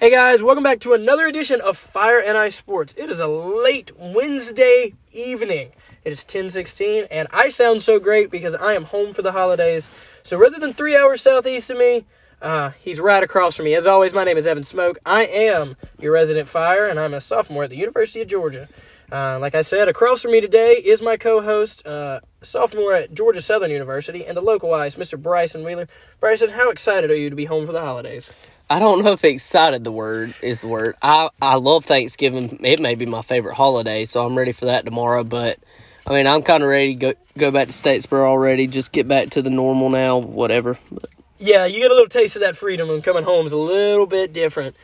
Hey guys, welcome back to another edition of Fire and Ice Sports. It is a late Wednesday evening. It is 10:16 and I sound so great because I am home for the holidays. So rather than 3 hours southeast of me, uh, he's right across from me. As always, my name is Evan Smoke. I am your resident fire and I'm a sophomore at the University of Georgia. Uh, like I said, across from me today is my co-host, uh, sophomore at Georgia Southern University, and the local ice, Mr. Bryson Wheeler. Bryson, how excited are you to be home for the holidays? I don't know if excited the word is the word. I I love Thanksgiving. It may be my favorite holiday, so I'm ready for that tomorrow. But I mean, I'm kind of ready to go go back to Statesboro already. Just get back to the normal now, whatever. But Yeah, you get a little taste of that freedom, and coming home is a little bit different.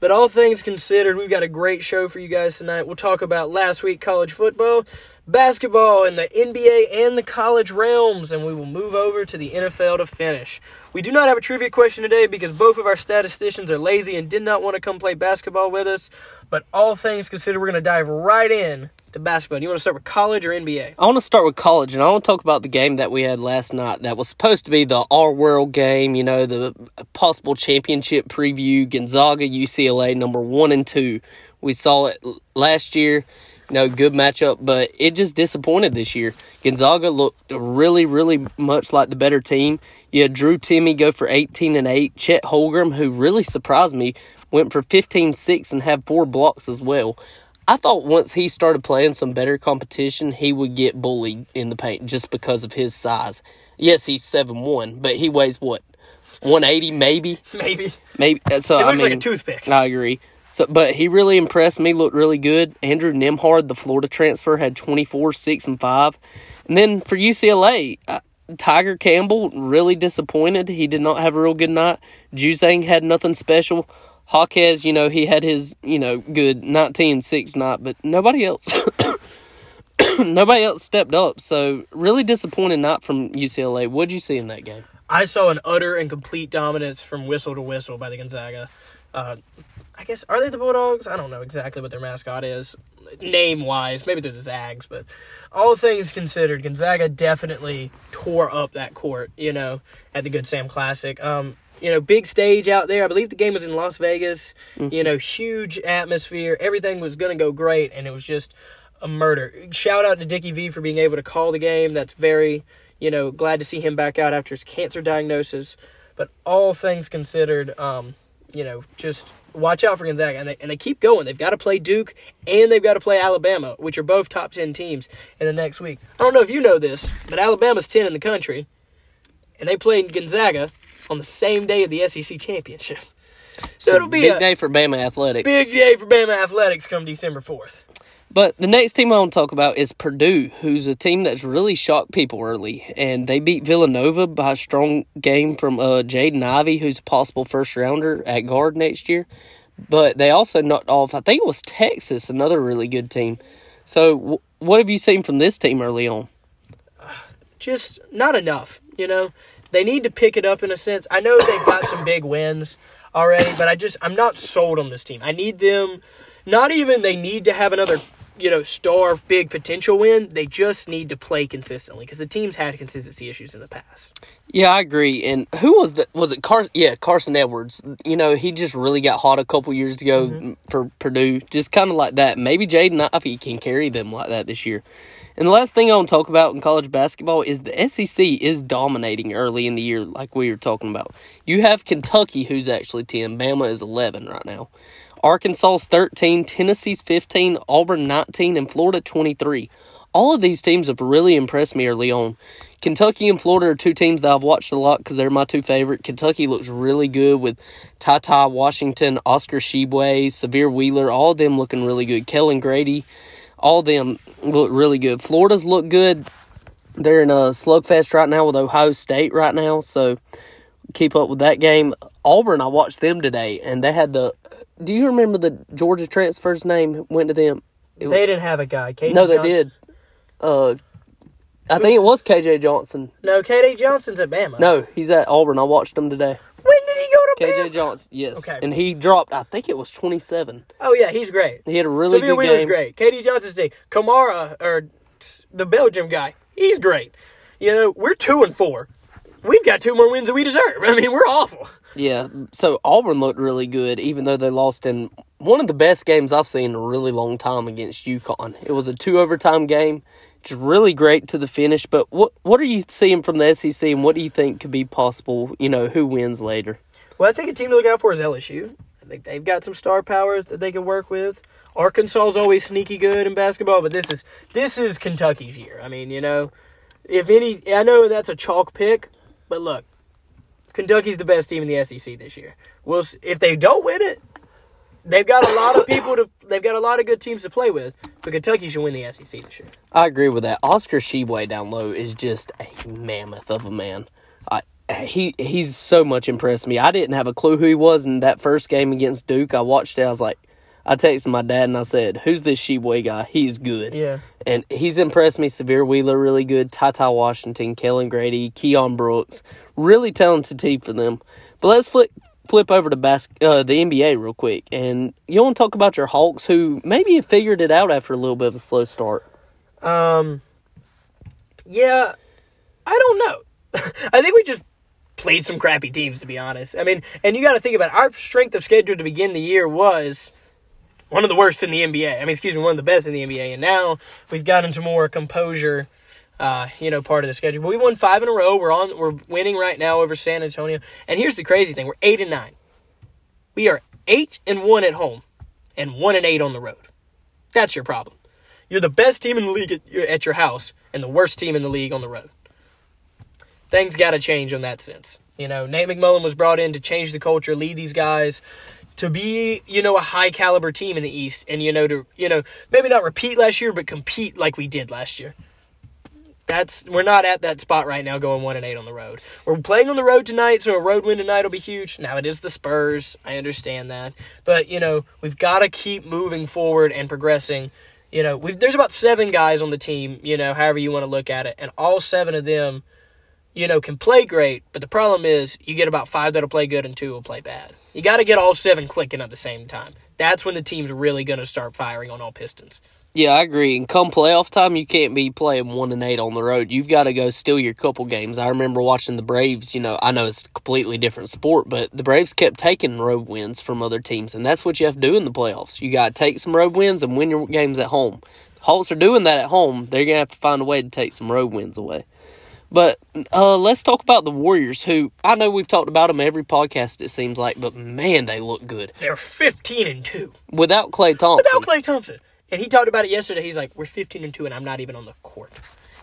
But all things considered, we've got a great show for you guys tonight. We'll talk about last week college football, basketball, and the NBA and the college realms, and we will move over to the NFL to finish. We do not have a trivia question today because both of our statisticians are lazy and did not want to come play basketball with us. But all things considered, we're going to dive right in to basketball. Do you want to start with college or NBA? I want to start with college, and I want to talk about the game that we had last night. That was supposed to be the Our World game. You know, the possible championship preview. Gonzaga, UCLA, number one and two. We saw it last year. Know, good matchup, but it just disappointed this year. Gonzaga looked really, really much like the better team. You had Drew Timme go for 18 and 8. Chet Holmgren, who really surprised me, went for 15 6 and had four blocks as well. I thought once he started playing some better competition, he would get bullied in the paint just because of his size. Yes, he's 7 1, but he weighs what? 180 maybe? Maybe. Maybe. uh, So It I looks like a toothpick. I agree. So, but he really impressed me. Looked really good. Andrew Nembhard, the Florida transfer, had twenty four, six, and five. And then for UCLA, uh, Tiger Campbell really disappointed. He did not have a real good night. Juzang had nothing special. Hawkes, you know, he had his you know good nineteen and six night, but nobody else. nobody else stepped up. So really disappointed night from UCLA. What'd you see in that game? I saw an utter and complete dominance from whistle to whistle by the Gonzaga. Uh, I guess are they the Bulldogs? I don't know exactly what their mascot is, name wise. Maybe they're the Zags, but all things considered, Gonzaga definitely tore up that court. You know, at the Good Sam Classic. Um, you know, big stage out there. I believe the game was in Las Vegas. You know, huge atmosphere. Everything was going to go great, and it was just a murder. Shout out to Dickie V for being able to call the game. That's very, you know, glad to see him back out after his cancer diagnosis. But all things considered, um, you know, just watch out for Gonzaga. And they, and they keep going. They've got to play Duke and they've got to play Alabama, which are both top 10 teams in the next week. I don't know if you know this, but Alabama's 10 in the country. And they played Gonzaga on the same day of the SEC championship. So, it'll be a big a day for Bama athletics. big day for Bama Athletics come December 4th. But the next team I want to talk about is Purdue, who's a team that's really shocked people early. And they beat Villanova by a strong game from uh, Jaden Ivey, who's a possible first rounder at guard next year. But they also knocked off, I think it was Texas, another really good team. So, w- what have you seen from this team early on? just not enough. You know, they need to pick it up in a sense. I know they've got some big wins already, but I just I'm not sold on this team. I need them. Not even they need to have another you know star big potential win. They just need to play consistently because the team's had consistency issues in the past. Yeah, I agree. And who was that? Was it Carson? Yeah, Carson Edwards. You know, he just really got hot a couple years ago mm-hmm. for Purdue. Just kind of like that. Maybe Jaden Ivey can carry them like that this year. And the last thing I want to talk about in college basketball is the SEC is dominating early in the year, like we were talking about. You have Kentucky, who's actually 10. Bama is 11 right now. Arkansas's 13, Tennessee's 15, Auburn 19, and Florida 23. All of these teams have really impressed me early on. Kentucky and Florida are two teams that I've watched a lot because they're my two favorite. Kentucky looks really good with Ty Washington, Oscar Tshiebwe, Sahvir Wheeler, all of them looking really good. Kellen Grady, all of them look really good. Florida's look good. They're in a slugfest right now with Ohio State right now, so keep up with that game. Auburn, I watched them today, and they had the. Do you remember the Georgia transfer's name went to them? They didn't have a guy. KD No, they Johnson- did. Uh, I think it was KJ Johnson. No, KJ Johnson's at Bama. No, he's at Auburn. I watched him today. When did he go to Bama? KJ Bama? Johnson, yes, Okay. and he dropped. I think it was twenty seven. Oh yeah, he's great. He had a really Sahvir good Wheeler's game. great. KD Johnson's great. Kamara or the Belgium guy, he's great. You know, we're two and four. We've got two more wins than we deserve. I mean, we're awful. Yeah, so Auburn looked really good, even though they lost in one of the best games I've seen in a really long time against UConn. It was a two overtime game, just really great to the finish. But what what are you seeing from the SEC, and what do you think could be possible? You know, who wins later? Well, I think a team to look out for is LSU. I think they've got some star power that they can work with. Arkansas is always sneaky good in basketball, but this is this is Kentucky's year. I mean, you know, if any, I know that's a chalk pick, but look, Kentucky's the best team in the SEC this year. We'll if they don't win it, they've got a lot of people to. They've got a lot of good teams to play with, but Kentucky should win the SEC this year. I agree with that. Oscar Tshiebwe down low is just a mammoth of a man. I, he he's so much impressed me. I didn't have a clue who he was in that first game against Duke. I watched it. I was like, I texted my dad and I said, "Who's this Tshiebwe guy? He's good." Yeah. and he's impressed me. Sahvir Wheeler, really good. Ty Ty Washington, Kellen Grady, Keon Brooks, really talented team for them. But let's flip flip over to bas- uh, the NBA real quick, and you want to talk about your Hawks, who maybe have figured it out after a little bit of a slow start. Um, yeah, I don't know. I think we just played some crappy teams, to be honest. I mean, and you got to think about it. our strength of schedule to begin the year was one of the worst in the NBA. I mean, excuse me, one of the best in the NBA. And now we've gotten to more composure. Uh, you know, part of the schedule. But we won five in a row. We're on. We're winning right now over San Antonio. And here's the crazy thing: we're eight and nine. We are eight and one at home, and one and eight on the road. That's your problem. You're the best team in the league at your, at your house, and the worst team in the league on the road. Things got to change in that sense. You know, Nate McMillan was brought in to change the culture, lead these guys to be, you know, a high caliber team in the East, and you know, to you know, maybe not repeat last year, but compete like we did last year. That's we're not at that spot right now, going one and eight on the road. We're playing on the road tonight, so a road win tonight will be huge. Now it is the Spurs, I understand that, but you know, we've got to keep moving forward and progressing. You know, there's about seven guys on the team, you know, however you want to look at it, and all seven of them you know, can play great, but the problem is you get about five that'll play good and two will play bad. You got to get all seven clicking at the same time. That's when the team's really going to start firing on all pistons. Yeah, I agree. And come playoff time, you can't be playing one and eight on the road. You've got to go steal your couple games. I remember watching the Braves. You know, I know it's a completely different sport, but the Braves kept taking road wins from other teams, and that's what you have to do in the playoffs. You got to take some road wins and win your games at home. Hawks are doing that at home. They're gonna have to find a way to take some road wins away. But uh, let's talk about the Warriors, who I know we've talked about them every podcast. It seems like, but man, they look good They're 15 and 2 without Klay Thompson. without Klay Thompson. And he talked about it yesterday. He's like, "We're 15 and 2 and I'm not even on the court."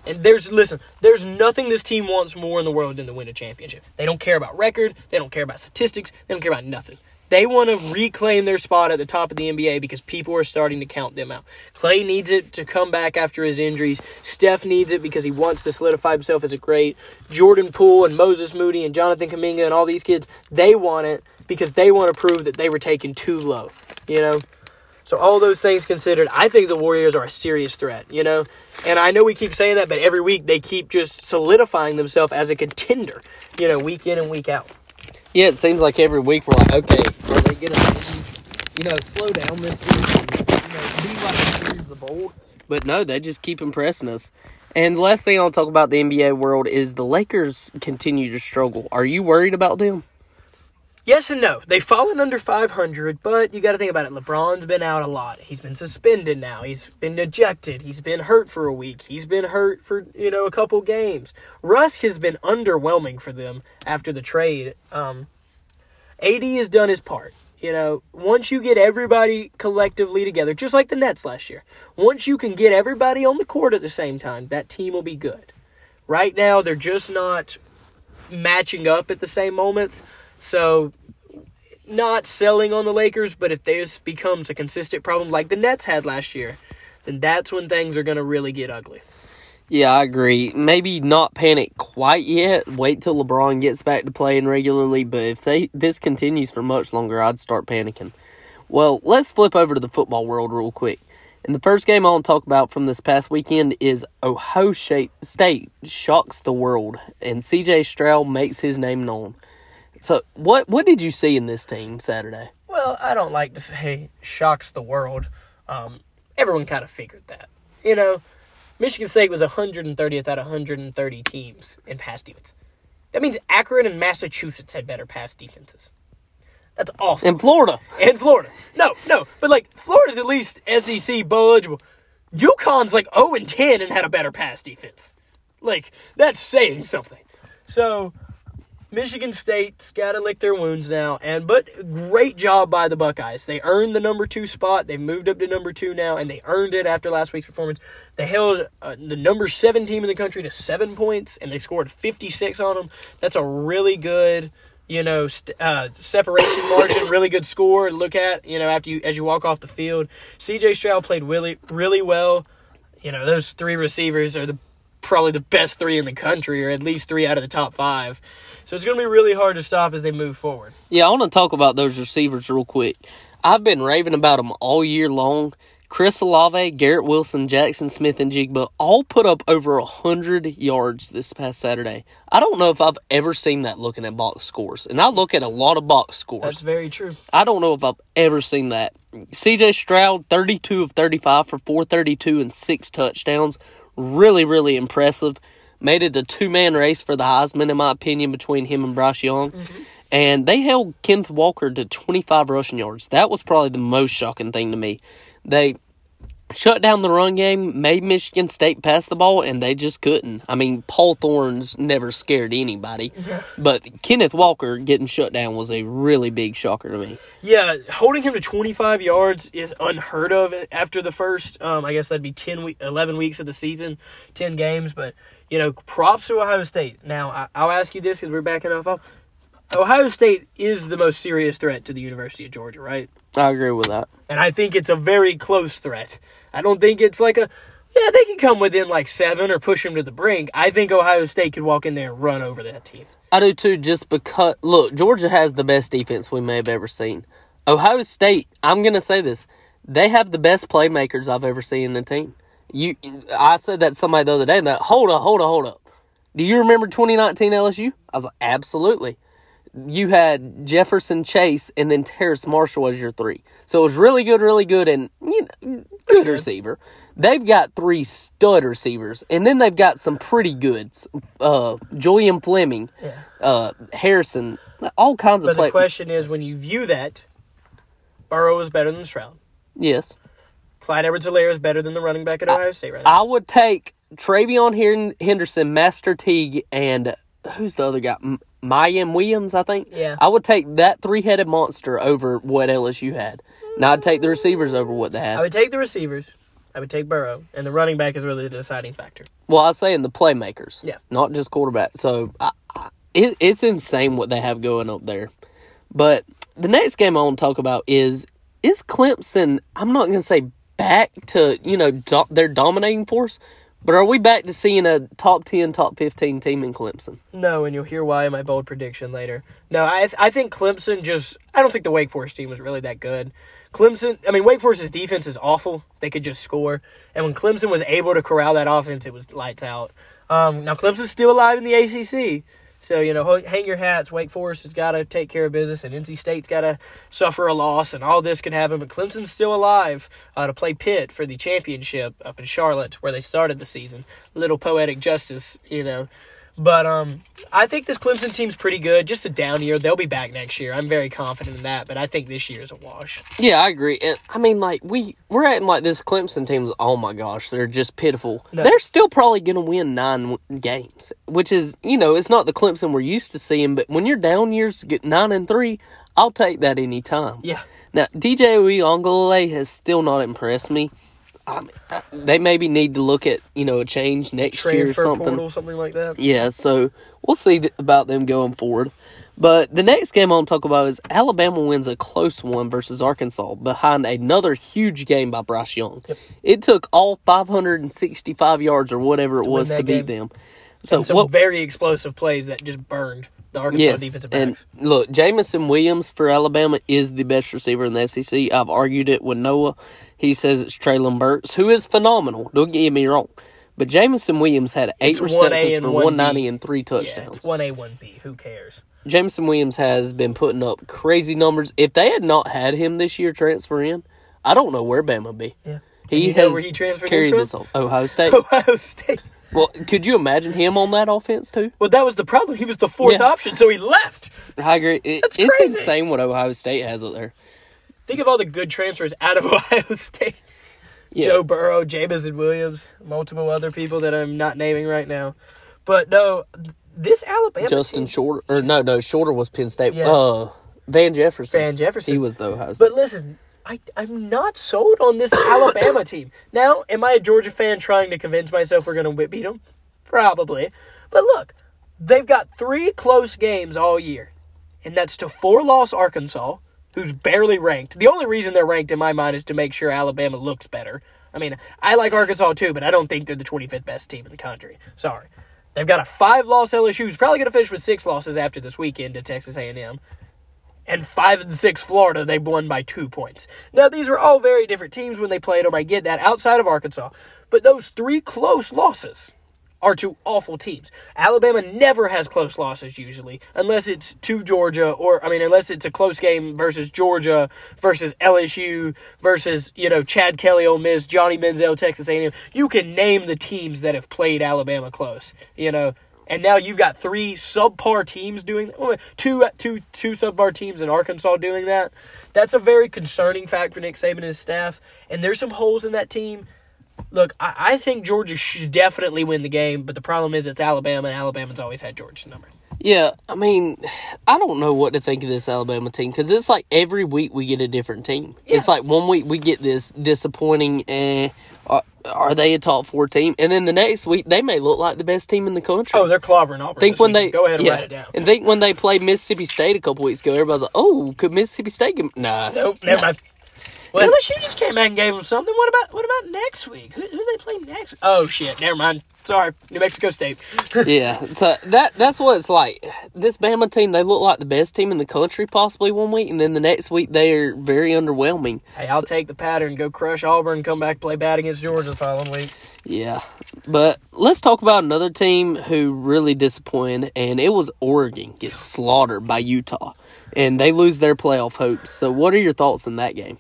And there's listen, there's nothing this team wants more in the world than to win a championship. They don't care about record, they don't care about statistics, they don't care about nothing. They want to reclaim their spot at the top of the NBA because people are starting to count them out. Klay needs it to come back after his injuries. Steph needs it because he wants to solidify himself as a great. Jordan Poole and Moses Moody and Jonathan Kuminga and all these kids, they want it because they want to prove that they were taken too low. You know? So all those things considered, I think the Warriors are a serious threat, you know? And I know we keep saying that, but every week they keep just solidifying themselves as a contender, you know, week in and week out. Yeah, it seems like every week we're like, okay, are they gonna, you know, slow down this week and you know, be like the of old? But no, they just keep impressing us. And the last thing I'll talk about the NBA world is the Lakers continue to struggle. Are you worried about them? Yes and no. They've fallen under 500, but you got to think about it. LeBron's been out a lot. He's been suspended now. He's been ejected. He's been hurt for a week. He's been hurt for, you know, a couple games. Russ has been underwhelming for them after the trade. Um, AD has done his part. You know, once you get everybody collectively together, just like the Nets last year, once you can get everybody on the court at the same time, that team will be good. Right now, they're just not matching up at the same moments. So, not selling on the Lakers, but if this becomes a consistent problem like the Nets had last year, then that's when things are going to really get ugly. Yeah, I agree. Maybe not panic quite yet. Wait till LeBron gets back to playing regularly. But if they this continues for much longer, I'd start panicking. Well, let's flip over to the football world real quick. And the first game I want to talk about from this past weekend is Ohio State shocks the world, and CJ Stroud makes his name known. So, what what did you see in this team Saturday? Well, I don't like to say shocks the world. Um, everyone kind of figured that. You know, Michigan State was 130th out of 130 teams in pass defense. That means Akron and Massachusetts had better pass defenses. That's awful. In Florida. And Florida. No, no, but like Florida's at least SEC bowl eligible. UConn's like 0 and 10 and had a better pass defense. Like that's saying something. So Michigan State's got to lick their wounds now, and but great job by the Buckeyes. They earned the number two spot. They've moved up to number two now, and they earned it after last week's performance. They held uh, the number seven team in the country to seven points, and they scored fifty six on them. That's a really good, you know, st- uh, separation margin. Really good score. to Look at you know after you as you walk off the field. C.J. Stroud played really really well. You know those three receivers are the probably the best three in the country, or at least three out of the top five. So it's going to be really hard to stop as they move forward. Yeah, I want to talk about those receivers real quick. I've been raving about them all year long. Chris Olave, Garrett Wilson, Jaxon Smith-Njigba all put up over 100 yards this past Saturday. I don't know if I've ever seen that looking at box scores. And I look at a lot of box scores. That's very true. I don't know if I've ever seen that. CJ Stroud, 32 of 35 for 432 and six touchdowns. Really, really impressive. Made it a two man race for the Heisman, in my opinion, between him and Bryce Young. Mm-hmm. And they held Kenneth Walker to 25 rushing yards. That was probably the most shocking thing to me. They shut down the run game, made Michigan State pass the ball, and they just couldn't. I mean, Paul Thorne's never scared anybody, but Kenneth Walker getting shut down was a really big shocker to me. Yeah, holding him to 25 yards is unheard of after the first, um, I guess that'd be 10 week, 11 weeks of the season, 10 games. But, you know, props to Ohio State. Now, I, I'll ask you this because we're backing off. Ohio State is the most serious threat to the University of Georgia, right? I agree with that. And I think it's a very close threat. I don't think it's like a, yeah, they can come within like seven or push them to the brink. I think Ohio State could walk in there and run over that team. I do too, just because, look, Georgia has the best defense we may have ever seen. Ohio State, I'm going to say this, they have the best playmakers I've ever seen in the team. You, I said that to somebody the other day, and that, hold up, hold up, hold up. Do you remember 2019 LSU? I was like, absolutely. You had Jefferson Chase and then Terrace Marshall as your three. So it was really good, really good, and you know, good receiver. They've got three stud receivers, and then they've got some pretty goods. Uh, Julian Fleming, uh, Harrison, all kinds But of the play. question is, when you view that, Burrow is better than Stroud. yes, Clyde Edwards-Helaire is better than the running back at Ohio State right now. I would take TreVeyon Henderson, Master Teague, and who's the other guy? M- Miyan Williams, I think. Yeah. I would take that three-headed monster over what LSU had. Now I'd take the receivers over what they had. I would take the receivers. I would take Burrow, and the running back is really the deciding factor. Well, I was saying the playmakers. Yeah. Not just quarterback. So I, I, it, it's insane what they have going up there. But the next game I want to talk about is is Clemson. I'm not going to say back to you know do, their dominating force, but are we back to seeing a top ten, top fifteen team in Clemson? No, and you'll hear why in my bold prediction later. No, I I think Clemson just I don't think the Wake Forest team was really that good. Clemson, I mean Wake Forest's defense is awful. They could just score, and when Clemson was able to corral that offense, it was lights out. Um, now Clemson's still alive in the ACC, so you know hang your hats. Wake Forest has got to take care of business, and NC State's got to suffer a loss, and all this can happen. But Clemson's still alive uh, to play Pitt for the championship up in Charlotte, where they started the season. Little poetic justice, you know. But um, I think this Clemson team's pretty good. Just a down year. They'll be back next year. I'm very confident in that. But I think this year is a wash. Yeah, I agree. And I mean, like we we're acting like this Clemson team's. Oh my gosh, they're just pitiful. No. They're still probably going to win nine w- games, which is you know it's not the Clemson we're used to seeing. But when you're down years, get nine and three, I'll take that any time. Yeah. Now DJ Uiagalelei has still not impressed me. I I- they maybe need to look at you know a change next year or Transfer something. portal, something like that. Yeah, so we'll see th- about them going forward. But the next game I want to talk about is Alabama wins a close one versus Arkansas behind another huge game by Bryce Young. It took all 565 yards or whatever it was that to beat them. So And some what? very explosive plays that just burned the Arkansas Yes, defensive and look, Jameson Williams for Alabama is the best receiver in the SEC. I've argued it with Noah. He says it's Treylon Burks, who is phenomenal. Don't get me wrong. But Jameson Williams had eight 1A receptions for 1B. 190 and three yeah, touchdowns. it's one A, one B. Who cares? Jameson Williams has been putting up crazy numbers. If they had not had him this year transfer in, I don't know where Bama would be. Yeah. He You has where he transferred carried from? this on Ohio State. Ohio State. Well, could you imagine him on that offense too? Well, that was the problem. He was the fourth Yeah. option, so he left. I agree. It, it's insane what Ohio State has up there. Think of all the good transfers out of Ohio State. Yeah. Joe Burrow, Jameson Williams, multiple other people that I'm not naming right now. But no, this Alabama Justin team, Shorter, or no, no, Shorter was Penn State. Yeah. Uh, Van Jefferson. Van Jefferson. He was the Ohio State. But listen, I, I'm not sold on this Alabama team. Now, am I a Georgia fan trying to convince myself we're going to beat them? Probably. But look, they've got three close games all year, and that's to four loss Arkansas, who's barely ranked. The only reason they're ranked in my mind is to make sure Alabama looks better. I mean, I like Arkansas too, but I don't think they're the 25th best team in the country. Sorry. They've got a five-loss LSU who's probably going to finish with six losses after this weekend to Texas A&M and five and six Florida, they won by two points. Now these were all very different teams when they played them. I get that outside of Arkansas, but those three close losses are to awful teams. Alabama never has close losses usually, unless it's to Georgia or I mean, unless it's a close game versus Georgia versus LSU versus you know Chad Kelly, Ole Miss, Johnny Manziel, Texas A&M. You can name the teams that have played Alabama close. You know. And now you've got three subpar teams doing two two two subpar teams in Arkansas doing that. That's a very concerning fact for Nick Saban and his staff. And there's some holes in that team. Look, I, I think Georgia should definitely win the game, but the problem is it's Alabama, and Alabama's always had Georgia's number. Yeah, I mean, I don't know what to think of this Alabama team because it's like every week we get a different team. It's like one week we get this disappointing, eh, are, are they a top four team? And then the next week they may look like the best team in the country. Oh, they're clobbering Auburn. think when they go ahead and yeah, write it down. and think when they played Mississippi State a couple weeks ago, everybody's like, "Oh, could Mississippi State?" Get... Nah, Nope, never nah. mind. Well, LSU just came back and gave them something. What about what about next week? Who, who do they play next? week? Oh shit, never mind. Sorry, New Mexico State. yeah, so that that's what it's like. This Bama team, they look like the best team in the country possibly one week, and then the next week they are very underwhelming. hey, I'll take the pattern, go crush Auburn, come back play bad against Georgia the following week. Yeah, but let's talk about another team who really disappointed, and it was Oregon gets slaughtered by Utah, and they lose their playoff hopes. So, what are your thoughts in that game?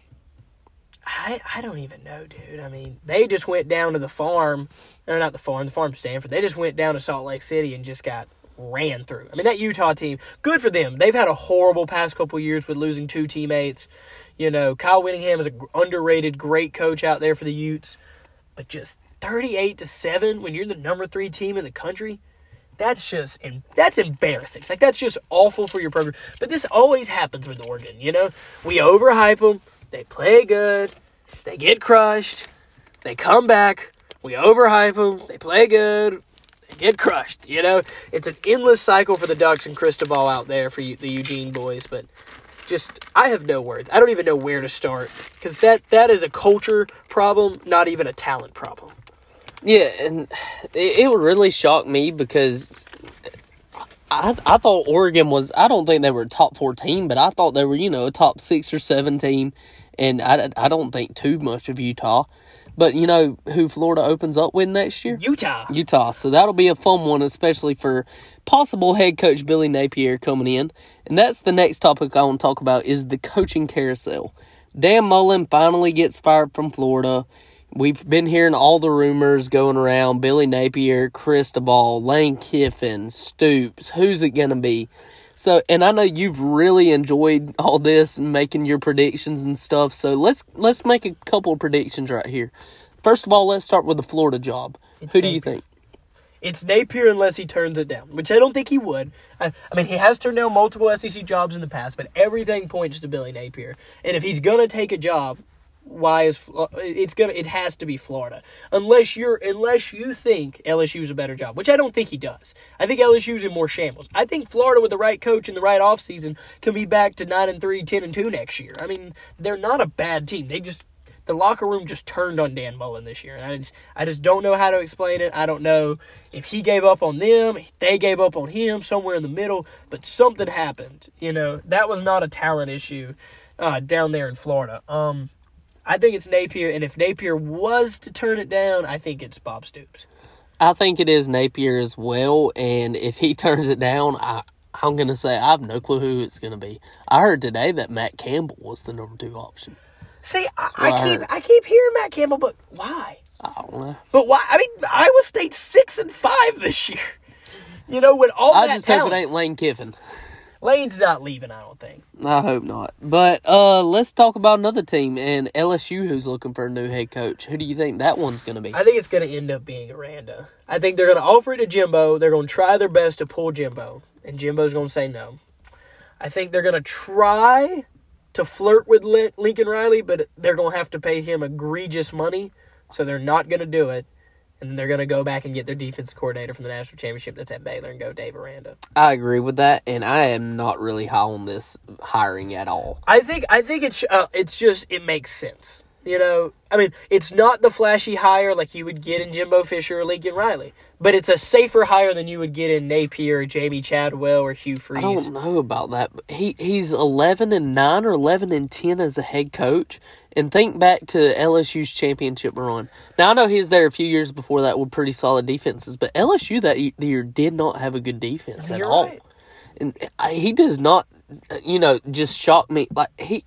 I, I don't even know, dude. I mean, they just went down to the farm, or not the farm, the farm Stanford. They just went down to Salt Lake City and just got ran through. I mean, that Utah team, good for them. They've had a horrible past couple years with losing two teammates. You know, Kyle Whittingham is an underrated, great coach out there for the Utes, but just thirty-eight to seven when you're the number three team in the country. That's just and that's embarrassing. Like that's just awful for your program. But this always happens with Oregon. You know, we overhype them. They play good. They get crushed. They come back. We overhype them. They play good. They get crushed. You know, it's an endless cycle for the Ducks and Cristobal out there for the Eugene boys. But just, I have no words. I don't even know where to start because that that is a culture problem, not even a talent problem. Yeah, and it, it would really shock me because I I thought Oregon was. I don't think they were a top four team, but I thought they were you know a top six or seven team, and I I don't think too much of Utah. But you know who Florida opens up with next year? Utah. Utah. So that'll be a fun one, especially for possible head coach Billy Napier coming in. And that's the next topic I want to talk about is the coaching carousel. Dan Mullen finally gets fired from Florida. We've been hearing all the rumors going around Billy Napier, Cristobal, Lane Kiffin, Stoops. Who's it going to be? So, and I know you've really enjoyed all this and making your predictions and stuff. So let's let's make a couple of predictions right here. First of all, let's start with the Florida job. It's Who do you think? It's Napier unless he turns it down, which I don't think he would. I, I mean, he has turned down multiple SEC jobs in the past, but everything points to Billy Napier. And if he's gonna take a job, why is it's gonna? It has to be Florida, unless you're unless you think LSU's a better job, which I don't think he does. I think LSU's in more shambles. I think Florida with the right coach and the right offseason can be back to nine and three, 10 and two next year. I mean, they're not a bad team. They just the locker room just turned on Dan Mullen this year. And I just, I just don't know how to explain it. I don't know if he gave up on them, they gave up on him, somewhere in the middle, but something happened. You know, that was not a talent issue uh, down there in Florida. Um, I think it's Napier, and if Napier was to turn it down, I think it's Bob Stoops. I think it is Napier as well, and if he turns it down, I I'm gonna say I have no clue who it's gonna be. I heard today that Matt Campbell was the number two option. See, I, I I keep. I keep hearing Matt Campbell, but why? I don't know. But why? I mean, Iowa State's six and five this year. You know, with all I that just hope it ain't Lane Kiffin. Lane's not leaving. I don't think. I hope not. But uh let's talk about another team and LSU who's looking for a new head coach. Who do you think that one's gonna be? I think it's going to end up being Aranda. I think they're going to offer it to Jimbo. They're going to try their best to pull Jimbo, and Jimbo's going to say no. I think they're going to try to flirt with Lincoln Riley, but they're going to have to pay him egregious money, so they're not going to do it. And then they're going to go back and get their defensive coordinator from the national championship that's at Baylor and go Dave Aranda. I agree with that, and I am not really high on this hiring at all. I think I think it's uh, it's just it makes sense. You know, I mean, it's not the flashy hire like you would get in Jimbo Fisher or Lincoln Riley, but it's a safer hire than you would get in Napier, or Jamey Chadwell, or Hugh Freeze. I don't know about that. He he's eleven and nine or eleven and ten as a head coach. And think back to LSU's championship run. Now I know he was there a few years before that with pretty solid defenses, but LSU that year did not have a good defense at You're all. right. And I, he does not, uh, you know, just shock me. Like he,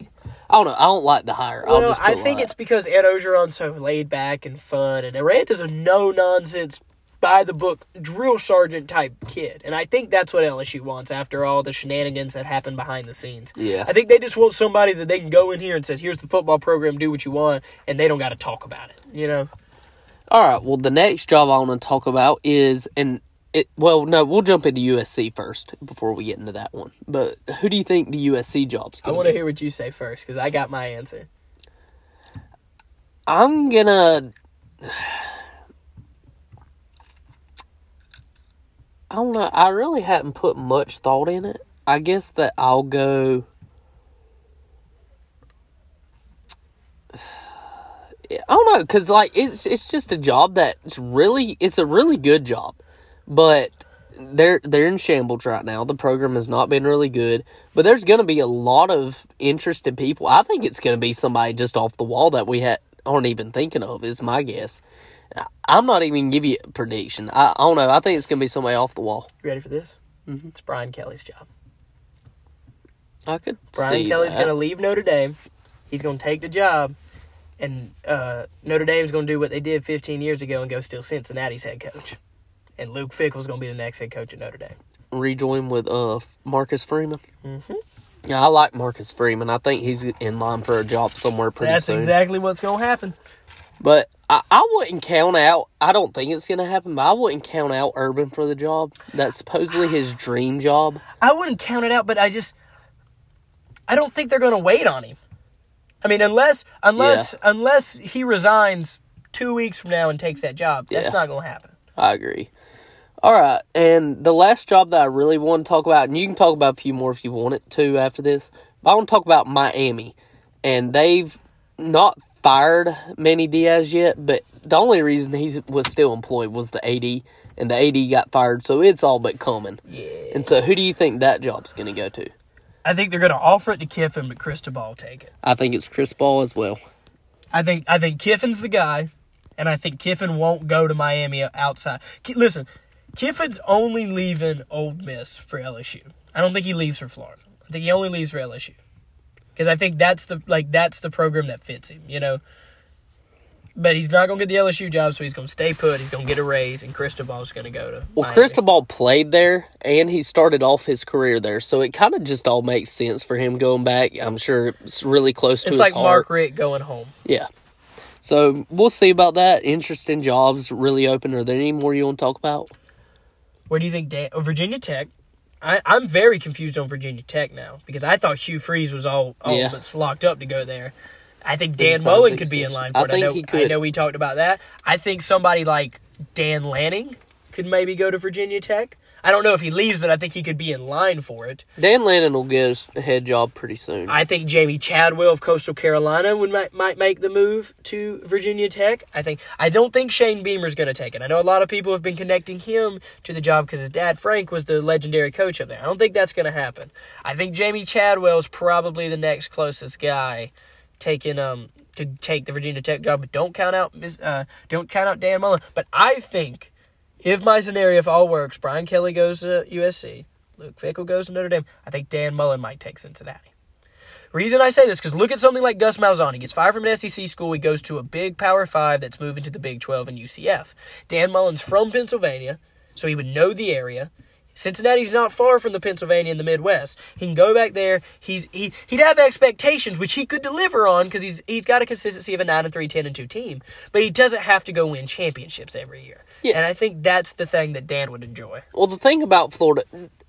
I don't know. I don't like the hire. I'll Well, I think like it's because Ed Orgeron's so laid back and fun, and Aranda's a no nonsense, by the book drill sergeant type kid, and I think that's what LSU wants after all the shenanigans that happened behind the scenes. Yeah. I think they just want somebody that they can go in here and say, "Here's the football program, do what you want," and they don't got to talk about it. You know. All right. Well, the next job I want to talk about is and it. Well, no, we'll jump into USC first before we get into that one. But who do you think the USC job's I want to to hear what you say first because I got my answer. I'm gonna. I don't know. I really hadn't put much thought in it. I guess that I'll go. I don't know, cause like it's it's just a job that's really it's a really good job, but they're they're in shambles right now. The program has not been really good, but there's going to be a lot of interested people. I think it's going to be somebody just off the wall that we ha- aren't even thinking of. Is my guess. I- I'm not even give you a prediction. I, I don't know. I think it's going to be somebody off the wall. You ready for this? Mm-hmm. It's Brian Kelly's job. I could. Brian Kelly's that. going to leave Notre Dame. He's going to take the job, and uh, Notre Dame's going to do what they did 15 years ago and go steal Cincinnati's head coach. And Luke Fickell's going to be the next head coach at Notre Dame. rejoin with uh Marcus Freeman. Mm-hmm. Yeah, I like Marcus Freeman. I think he's in line for a job somewhere pretty That's soon. That's exactly what's going to happen. But I, I wouldn't count out. I don't think it's gonna happen. But I wouldn't count out Urban for the job. That's supposedly his dream job. I wouldn't count it out, but I just I don't think they're going to wait on him. I mean, unless unless unless he resigns two weeks from now and takes that job, that's Yeah. not going to happen. I agree. All right, and the last job that I really want to talk about, and you can talk about a few more if you want it to after this. But I want to talk about Miami, and they've not fired Manny Diaz yet, but the only reason he was still employed was the AD, and the AD got fired, so it's all but coming. Yeah. And so, who do you think that job's going to go to? I think they're going to offer it to Kiffin, but Cristobal will take it. I think it's Cristobal as well. I think I think Kiffin's the guy, and I think Kiffin won't go to Miami outside. Ki- Listen, Kiffin's only leaving Ole Miss for LSU. I don't think he leaves for Florida. I think he only leaves for LSU because I think that's the like that's the program that fits him. You know. But he's not gonna get the LSU job, so he's gonna stay put. He's gonna get a raise, and Cristobal's gonna go to. Well, Miami. Cristobal played there, and he started off his career there, so it kind of just all makes sense for him going back. I'm sure it's really close to It's his like heart. Mark Richt going home. Yeah. So we'll see about that. Interesting jobs, really open. Are there any more you want to talk about? Where do you think Dan, oh, Virginia Tech? I, I'm very confused on Virginia Tech now because I thought Hugh Freeze was all, all Yeah. but locked up to go there. I think Dan Mullen could be in line I for it. think know, he could. I know we talked about that. I think somebody like Dan Lanning could maybe go to Virginia Tech. I don't know if he leaves, but I think he could be in line for it. Dan Lanning will get his head job pretty soon. I think Jamey Chadwell of Coastal Carolina would might, might make the move to Virginia Tech. I think I don't think Shane Beamer's going to take it. I know a lot of people have been connecting him to the job because his dad Frank was the legendary coach up there. I don't think that's going to happen. I think Jamey Chadwell's probably the next closest guy taking um to take the Virginia Tech job. But don't count out uh don't count out Dan Mullen. But I think if my scenario if all works, Brian Kelly goes to USC, Luke Fickell goes to Notre Dame. I think Dan Mullen might take Cincinnati. Reason I say this because look at something like Gus Malzahn. He gets fired from an SEC school. He goes to a big Power Five that's moving to the Big Twelve and UCF. Dan Mullen's from Pennsylvania, so he would know the area. Cincinnati's not far from the Pennsylvania in the Midwest. He can go back there. He's he he'd have expectations which he could deliver on because he's he's got a consistency of a nine and three, 10 and two team. But he doesn't have to go win championships every year. Yeah. And I think that's the thing that Dan would enjoy. Well, the thing about Florida,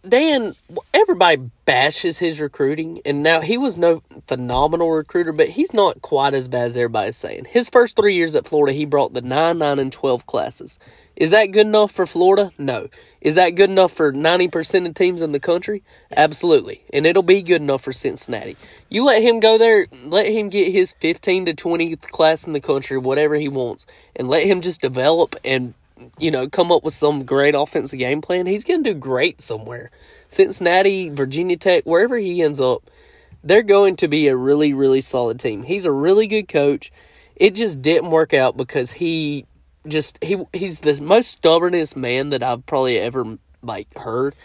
Dan, everybody bashes his recruiting, and now he was no phenomenal recruiter, but he's not quite as bad as everybody's saying. His first three years at Florida, he brought the 9, 9, and 12 classes. Is that good enough for Florida? No. Is that good enough for 90% of teams in the country? Absolutely. And it'll be good enough for Cincinnati. You let him go there, let him get his 15 to 20th class in the country, whatever he wants, and let him just develop and you know, come up with some great offensive game plan, he's going to do great somewhere. Cincinnati, Virginia Tech, wherever he ends up, they're going to be a really, really solid team. He's a really good coach. It just didn't work out because he just he he's the most stubbornest man that I've probably ever like heard,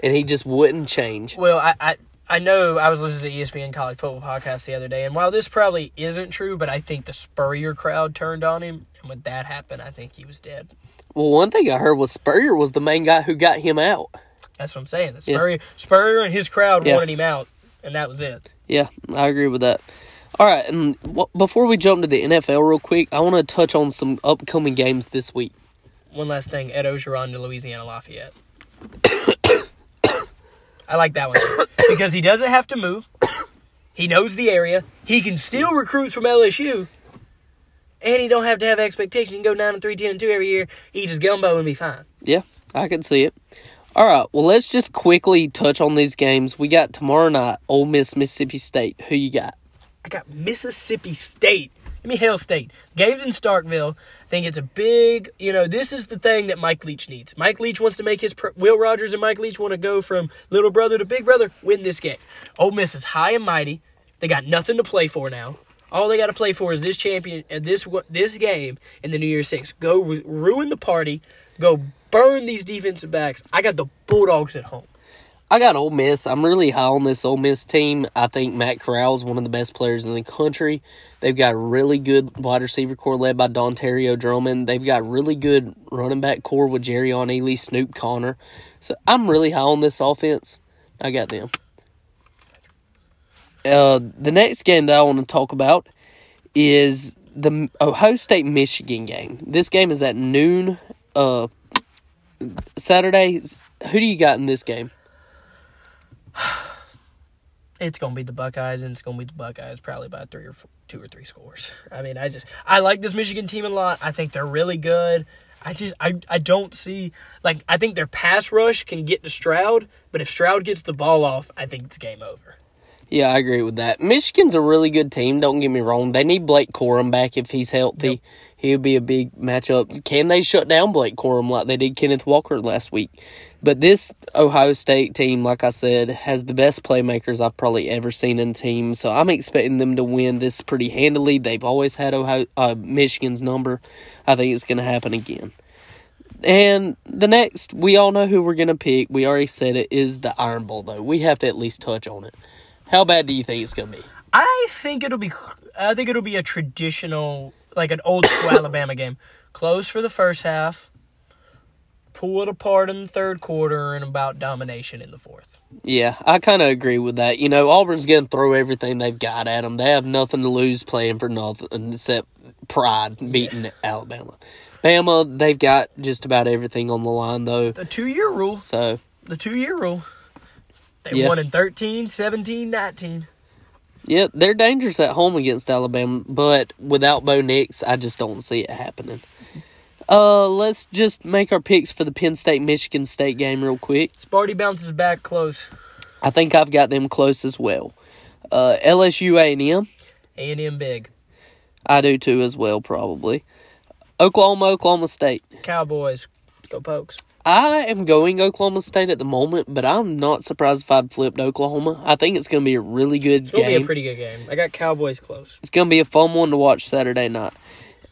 and he just wouldn't change. Well, I, I I know I was listening to ESPN college football podcast the other day, and while this probably isn't true, but I think the Spurrier crowd turned on him, and when that happened, I think he was dead. Well, one thing I heard was Spurrier was the main guy who got him out. That's what I'm saying. The Spurrier, Spurrier and his crowd Yeah. wanted him out, and that was it. Yeah, I agree with that. All right, and w- before we jump to the NFL real quick, I want to touch on some upcoming games this week. One last thing: Ed Orgeron to Louisiana Lafayette. I like that one because he doesn't have to move. He knows the area. He can steal recruits from LSU, and he don't have to have expectations. He can go nine and three, ten and two every year, eat his gumbo, and be fine. Yeah, I can see it. All right, well, let's just quickly touch on these games. We got tomorrow night, Ole Miss, Mississippi State. Who you got? I got Mississippi State. Give me Hail State. Games in Starkville. I think it's a big, you know, this is the thing that Mike Leach needs. Mike Leach wants to make his, pr- Will Rogers and Mike Leach want to go from little brother to big brother, win this game. Ole Miss is high and mighty. They got nothing to play for now. All they got to play for is this champion, uh, this this game in the New Year's Six. Go ru- ruin the party. Go burn these defensive backs. I got the Bulldogs at home. I got Ole Miss. I'm really high on this Ole Miss team. I think Matt Corral is one of the best players in the country. They've got a really good wide receiver corps led by Dontario Drummond. They've got really good running back corps with Jerrion Ealy, Snoop Connor. So I'm really high on this offense. I got them. Uh, the next game that I want to talk about is the Ohio State Michigan game. This game is at noon uh, Saturday. Who do you got in this game? it's gonna be the Buckeyes, and it's gonna be the Buckeyes probably by three or four, two or three scores. I mean, I just I like this Michigan team a lot. I think they're really good. I just I I don't see like I think their pass rush can get to Stroud, but if Stroud gets the ball off, I think it's game over. Yeah, I agree with that. Michigan's a really good team. Don't get me wrong. They need Blake Corum back if he's healthy. He'll be a big matchup. Can they shut down Blake Corum like they did Kenneth Walker last week? But this Ohio State team, like I said, has the best playmakers I've probably ever seen in a team. So I'm expecting them to win this pretty handily. They've always had Ohio uh, Michigan's number. I think it's going to happen again. And the next, we all know who we're going to pick. We already said it is the Iron Bowl, though. We have to at least touch on it. How bad do you think it's going to be? I think it'll be I think it'll be a traditional like an old school Alabama game. Close for the first half, pull it apart in the third quarter, and about domination in the fourth. Yeah, I kind of agree with that. You know, Auburn's going to throw everything they've got at them. They have nothing to lose playing for nothing except pride beating Alabama. Bama, they've got just about everything on the line, though. The two year rule. So, The two year rule. They Yeah. won in 13, 17, 19. yeah, they're dangerous at home against Alabama, but without Bo Nix, I just don't see it happening. Uh, let's just make our picks for the Penn State Michigan State game real quick. Sparty bounces back close. I think I've got them close as well. Uh, LSU A&M, A&M big. I do too as well, probably. Oklahoma, Oklahoma State. Cowboys. Go Pokes. I am going Oklahoma State at the moment, but I'm not surprised if I'd flipped Oklahoma. I think it's going to be a really good game. It's going to be a pretty good game. I got Cowboys close. it's going to be a fun one to watch Saturday night.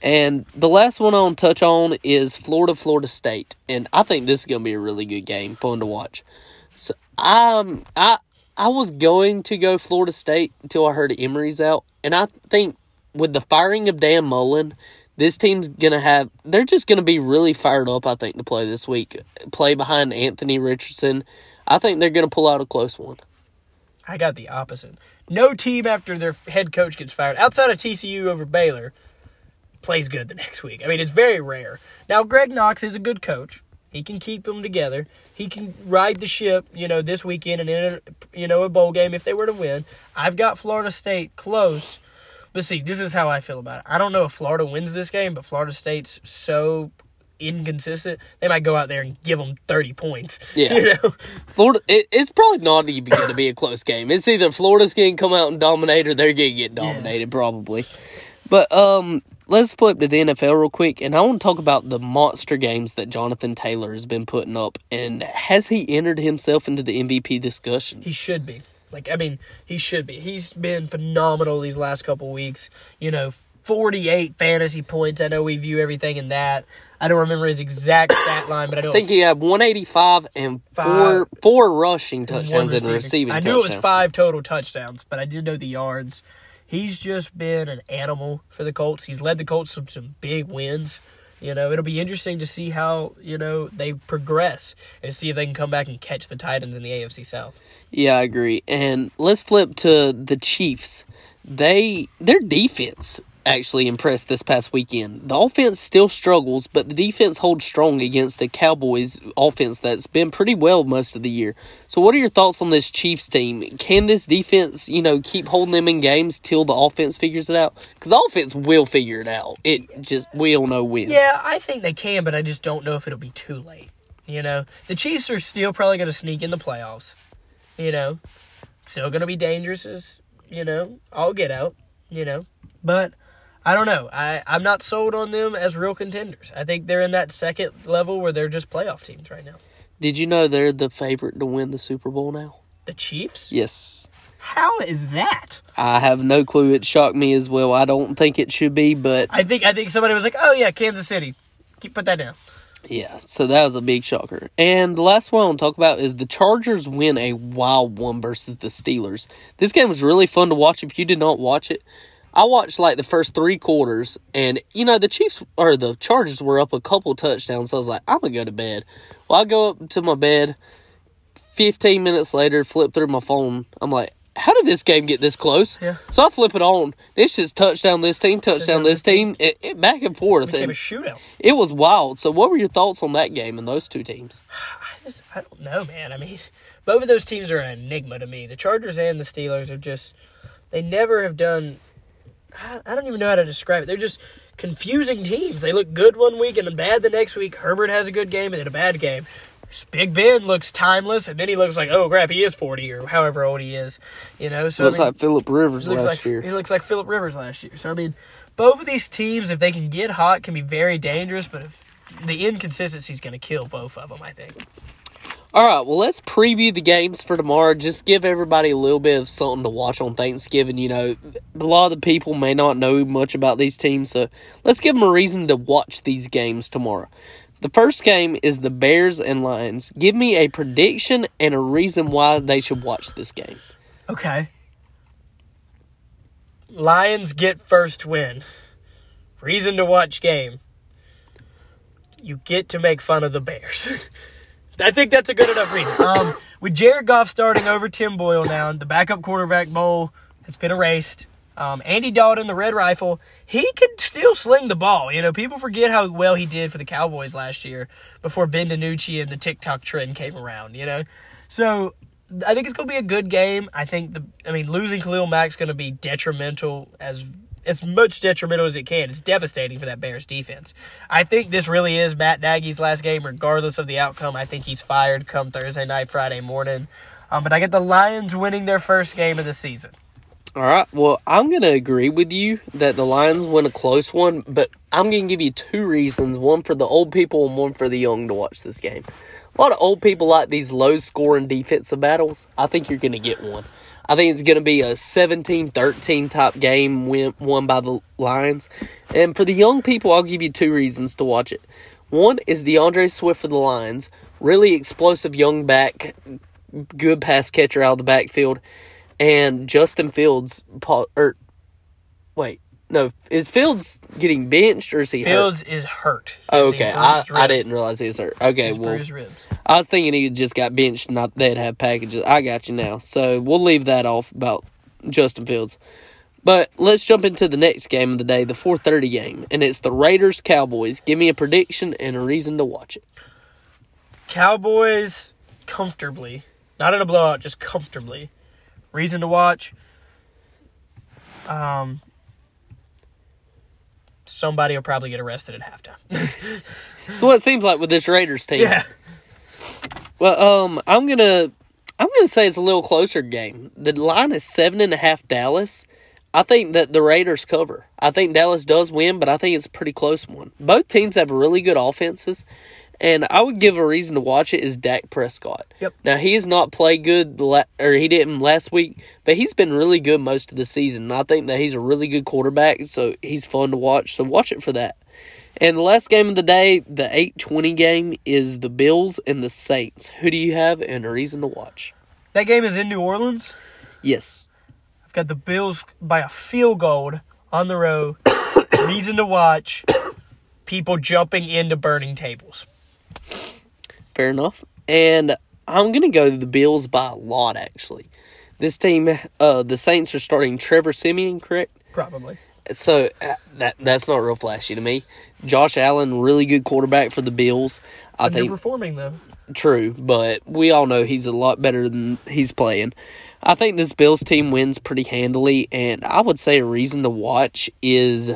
And the last one I want to touch on is Florida, Florida State, and I think this is going to be a really good game, fun to watch. So I'm I I was going to go Florida State until I heard Emory's out, and I think with the firing of Dan Mullen, this team's gonna have. They're just gonna be really fired up. I think to play this week, play behind Anthony Richardson. I think they're gonna pull out a close one. I got the opposite. No team after their head coach gets fired, outside of TCU over Baylor, plays good the next week. I mean, it's very rare. Now, Greg Knox is a good coach. He can keep them together. He can ride the ship, you know, this weekend and in a, you know a bowl game if they were to win. I've got Florida State close, but see, this is how I feel about it. I don't know if Florida wins this game, but Florida State's so inconsistent. They might go out there and give them thirty points. Yeah. you know. Florida, it, it's probably not even going to be a close game. It's either Florida's going to come out and dominate, or they're going to get dominated, probably. But um, let's flip to the NFL real quick, and I want to talk about the monster games that Jonathan Taylor has been putting up, and has he entered himself into the MVP discussion? He should be. Like I mean, he should be. He's been phenomenal these last couple weeks. You know, 48 fantasy points. I know we view everything in that. I don't remember his exact stat line, but I know I think he had 185 and four Five. four rushing touchdowns and receiving I knew it was five total touchdowns, but I did know the yards. He's just been an animal for the Colts. He's led the Colts to some big wins. You know, it'll be interesting to see how, you know, they progress and see if they can come back and catch the Titans in the AFC South. Yeah, I agree. And let's flip to the Chiefs. They their defense actually impressed this past weekend. The offense still struggles, but the defense holds strong against a Cowboys offense that's been pretty well most of the year. So what are your thoughts on this Chiefs team? Can this defense, you know, keep holding them in games till the offense figures it out? Cuz the offense will figure it out. It just we don't know when. Yeah, I think they can, but I just don't know if it'll be too late. You know, the Chiefs are still probably going to sneak in the playoffs. You know, still going to be dangerous as you know. I'll get out. You know, but I don't know. I I'm not sold on them as real contenders. I think they're in that second level where they're just playoff teams right now. Did you know they're the favorite to win the Super Bowl now? The Chiefs? Yes. How is that? I have no clue. It shocked me as well. I don't think it should be, but I think I think somebody was like, "Oh yeah, Kansas City." Keep put that down. yeah, so that was a big shocker. And the last one I want to talk about is the Chargers win a wild one versus the Steelers. This game was really fun to watch if you did not watch it. I watched like the first three quarters, and you know, the Chiefs or the Chargers were up a couple touchdowns. So I was like, I'm gonna go to bed. Well, I go up to my bed. 15 minutes later, flip through my phone. I'm like, how did this game get this close? Yeah. So I flip it on. It's just touchdown this team, touchdown this team, it, it, back and forth. Became And a shootout. it was wild. So, what were your thoughts on that game and those two teams? I just I don't know, man. I mean, both of those teams are an enigma to me. The Chargers and the Steelers are just they never have done. I, I don't even know how to describe it. They're just confusing teams. They look good one week and then bad the next week. Herbert has a good game and then a bad game. Big Ben looks timeless, and then he looks like, oh crap, he is forty or however old he is, you know. So I Looks mean, like Philip Rivers looks last like year. he looks like Philip Rivers last year. So I mean, both of these teams, if they can get hot, can be very dangerous. But if the inconsistency is going to kill both of them, I think. All right, well, let's preview the games for tomorrow. Just give everybody a little bit of something to watch on Thanksgiving. You know, a lot of the people may not know much about these teams, so let's give them a reason to watch these games tomorrow. The first game is the Bears and Lions. Give me a prediction and a reason why they should watch this game. Okay. Lions get first win. Reason to watch game. You get to make fun of the Bears. I think that's a good enough reason. Um, with Jared Goff starting over Tim Boyle now, the backup quarterback bowl has been erased. Um, Andy Dalton, the Red Rifle, he could still sling the ball. You know, people forget how well he did for the Cowboys last year before Ben DiNucci and the TikTok trend came around. You know, so I think it's going to be a good game. I think the, I mean, losing Khalil Mack's going to be detrimental as as much detrimental as it can. It's devastating for that Bears defense. I think this really is Matt Nagy's last game, regardless of the outcome. I think he's fired come Thursday night, Friday morning. Um, but I get the Lions winning their first game of the season. All right. Well, I'm going to agree with you that the Lions win a close one, but I'm going to give you two reasons one for the old people and one for the young to watch this game. A lot of old people like these low scoring defensive battles. I think you're going to get one. I think it's going to be a 17 13 type game win, won by the Lions. And for the young people, I'll give you two reasons to watch it. One is D'Andre Swift for the Lions, really explosive young back, good pass catcher out of the backfield, and Justin Fields. Or no, is Fields getting benched or is he hurt? Fields is hurt. Oh, okay, I, I didn't realize he was hurt. Okay, He's well. I was thinking he just got benched, not they'd have packages. I got you now. So we'll leave that off about Justin Fields. But let's jump into the next game of the day, the 4:30 game, and it's the Raiders Cowboys. Give me a prediction and a reason to watch it. Cowboys comfortably, not in a blowout, just comfortably. Reason to watch. Um, somebody will probably get arrested at halftime. So what it seems like with this Raiders team. yeah, Well, um, I'm gonna I'm gonna say it's a little closer game. The line is seven and a half Dallas. I think that the Raiders cover. I think Dallas does win, but I think it's a pretty close one. Both teams have really good offenses, and I would give a reason to watch it is Dak Prescott. Yep. Now he has not played good, la- or he didn't last week, but he's been really good most of the season. And I think that he's a really good quarterback, so he's fun to watch. So watch it for that. And the last game of the day, the eight twenty game, is the Bills and the Saints. Who do you have and a reason to watch? that game is in New Orleans. Yes. I've got the Bills by a field goal on the road. Reason to watch. People jumping into burning tables. Fair enough. And I'm gonna go the Bills by a lot actually. This team, uh, the Saints are starting Trevor Siemian, correct? Probably. So uh, that that's not real flashy to me. Josh Allen, really good quarterback for the Bills. I think Underperforming though. True, but we all know he's a lot better than he's playing. I think this Bills team wins pretty handily, and I would say a reason to watch is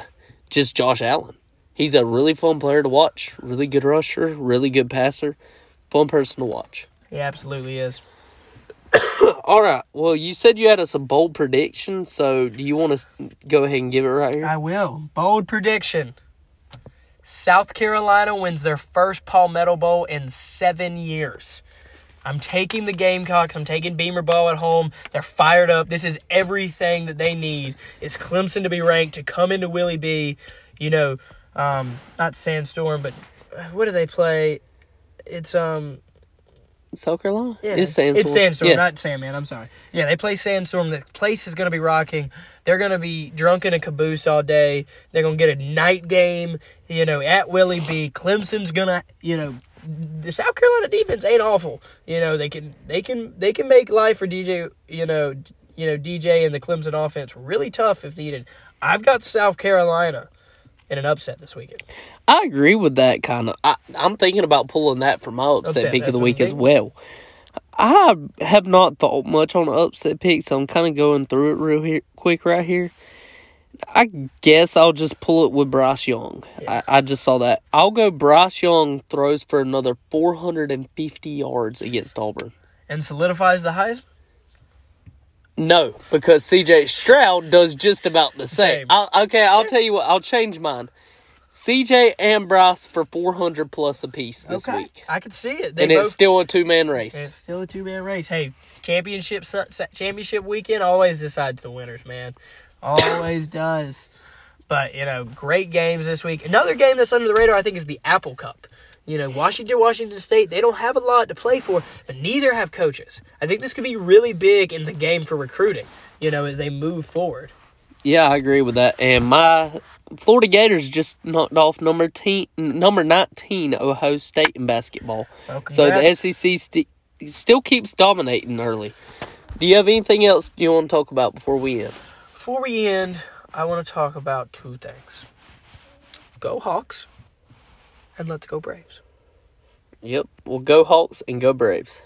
just Josh Allen. He's a really fun player to watch, really good rusher, really good passer, fun person to watch. He absolutely is. All right, well, you said you had us a bold prediction, so do you want to go ahead and give it right here? I will. Bold prediction. South Carolina wins their first Palmetto Bowl in seven years. I'm taking the Gamecocks. I'm taking Beamer Ball at home. They're fired up. This is everything that they need. It's Clemson to be ranked to come into Willie B. You know, um, not Sandstorm, but uh, what do they play? It's um, South Carolina? yeah, It's Sandstorm. It's Sandstorm, Yeah. not Sandman. I'm sorry. Yeah, they play Sandstorm. The place is going to be rocking. They're going to be drunk in a caboose all day. They're going to get a night game, you know, at Willie B. Clemson's going to, you know, the South Carolina defense ain't awful. You know, they can they can they can make life for DJ, you know, you know, DJ and the Clemson offense really tough if needed. I've got South Carolina in an upset this weekend. I agree with that kind of. I, I'm thinking about pulling that for my upset, Upset, pick of the week as well. I have not thought much on upset picks, so I'm kind of going through it real here, quick right here. I guess I'll just pull it with Bryce Young. I, I just saw that. I'll go Bryce Young throws for another 450 yards against Auburn. And solidifies the Heisman. No, because CJ Stroud does just about the same. Same. I'll, okay, I'll tell you what. I'll change mine. CJ and Bryce for 400 plus apiece this okay. week. I can see it. They and both it's still a two man race. It's still a two man race. Hey, championship championship weekend always decides the winners, man. Always does. But you know, great games this week. Another game that's under the radar, I think, is the Apple Cup. You know, Washington, Washington State, they don't have a lot to play for, but neither have coaches. I think this could be really big in the game for recruiting. You know, as they move forward. Yeah, I agree with that. And my Florida Gators just knocked off number ten, number nineteen Ohio State in basketball. Well, so the. SEC st- still keeps dominating early. Do you have anything else you want to talk about before we end? Before we end, I want to talk about two things. Go Hawks, and let's go Braves. Yep, well, go Hawks and go Braves.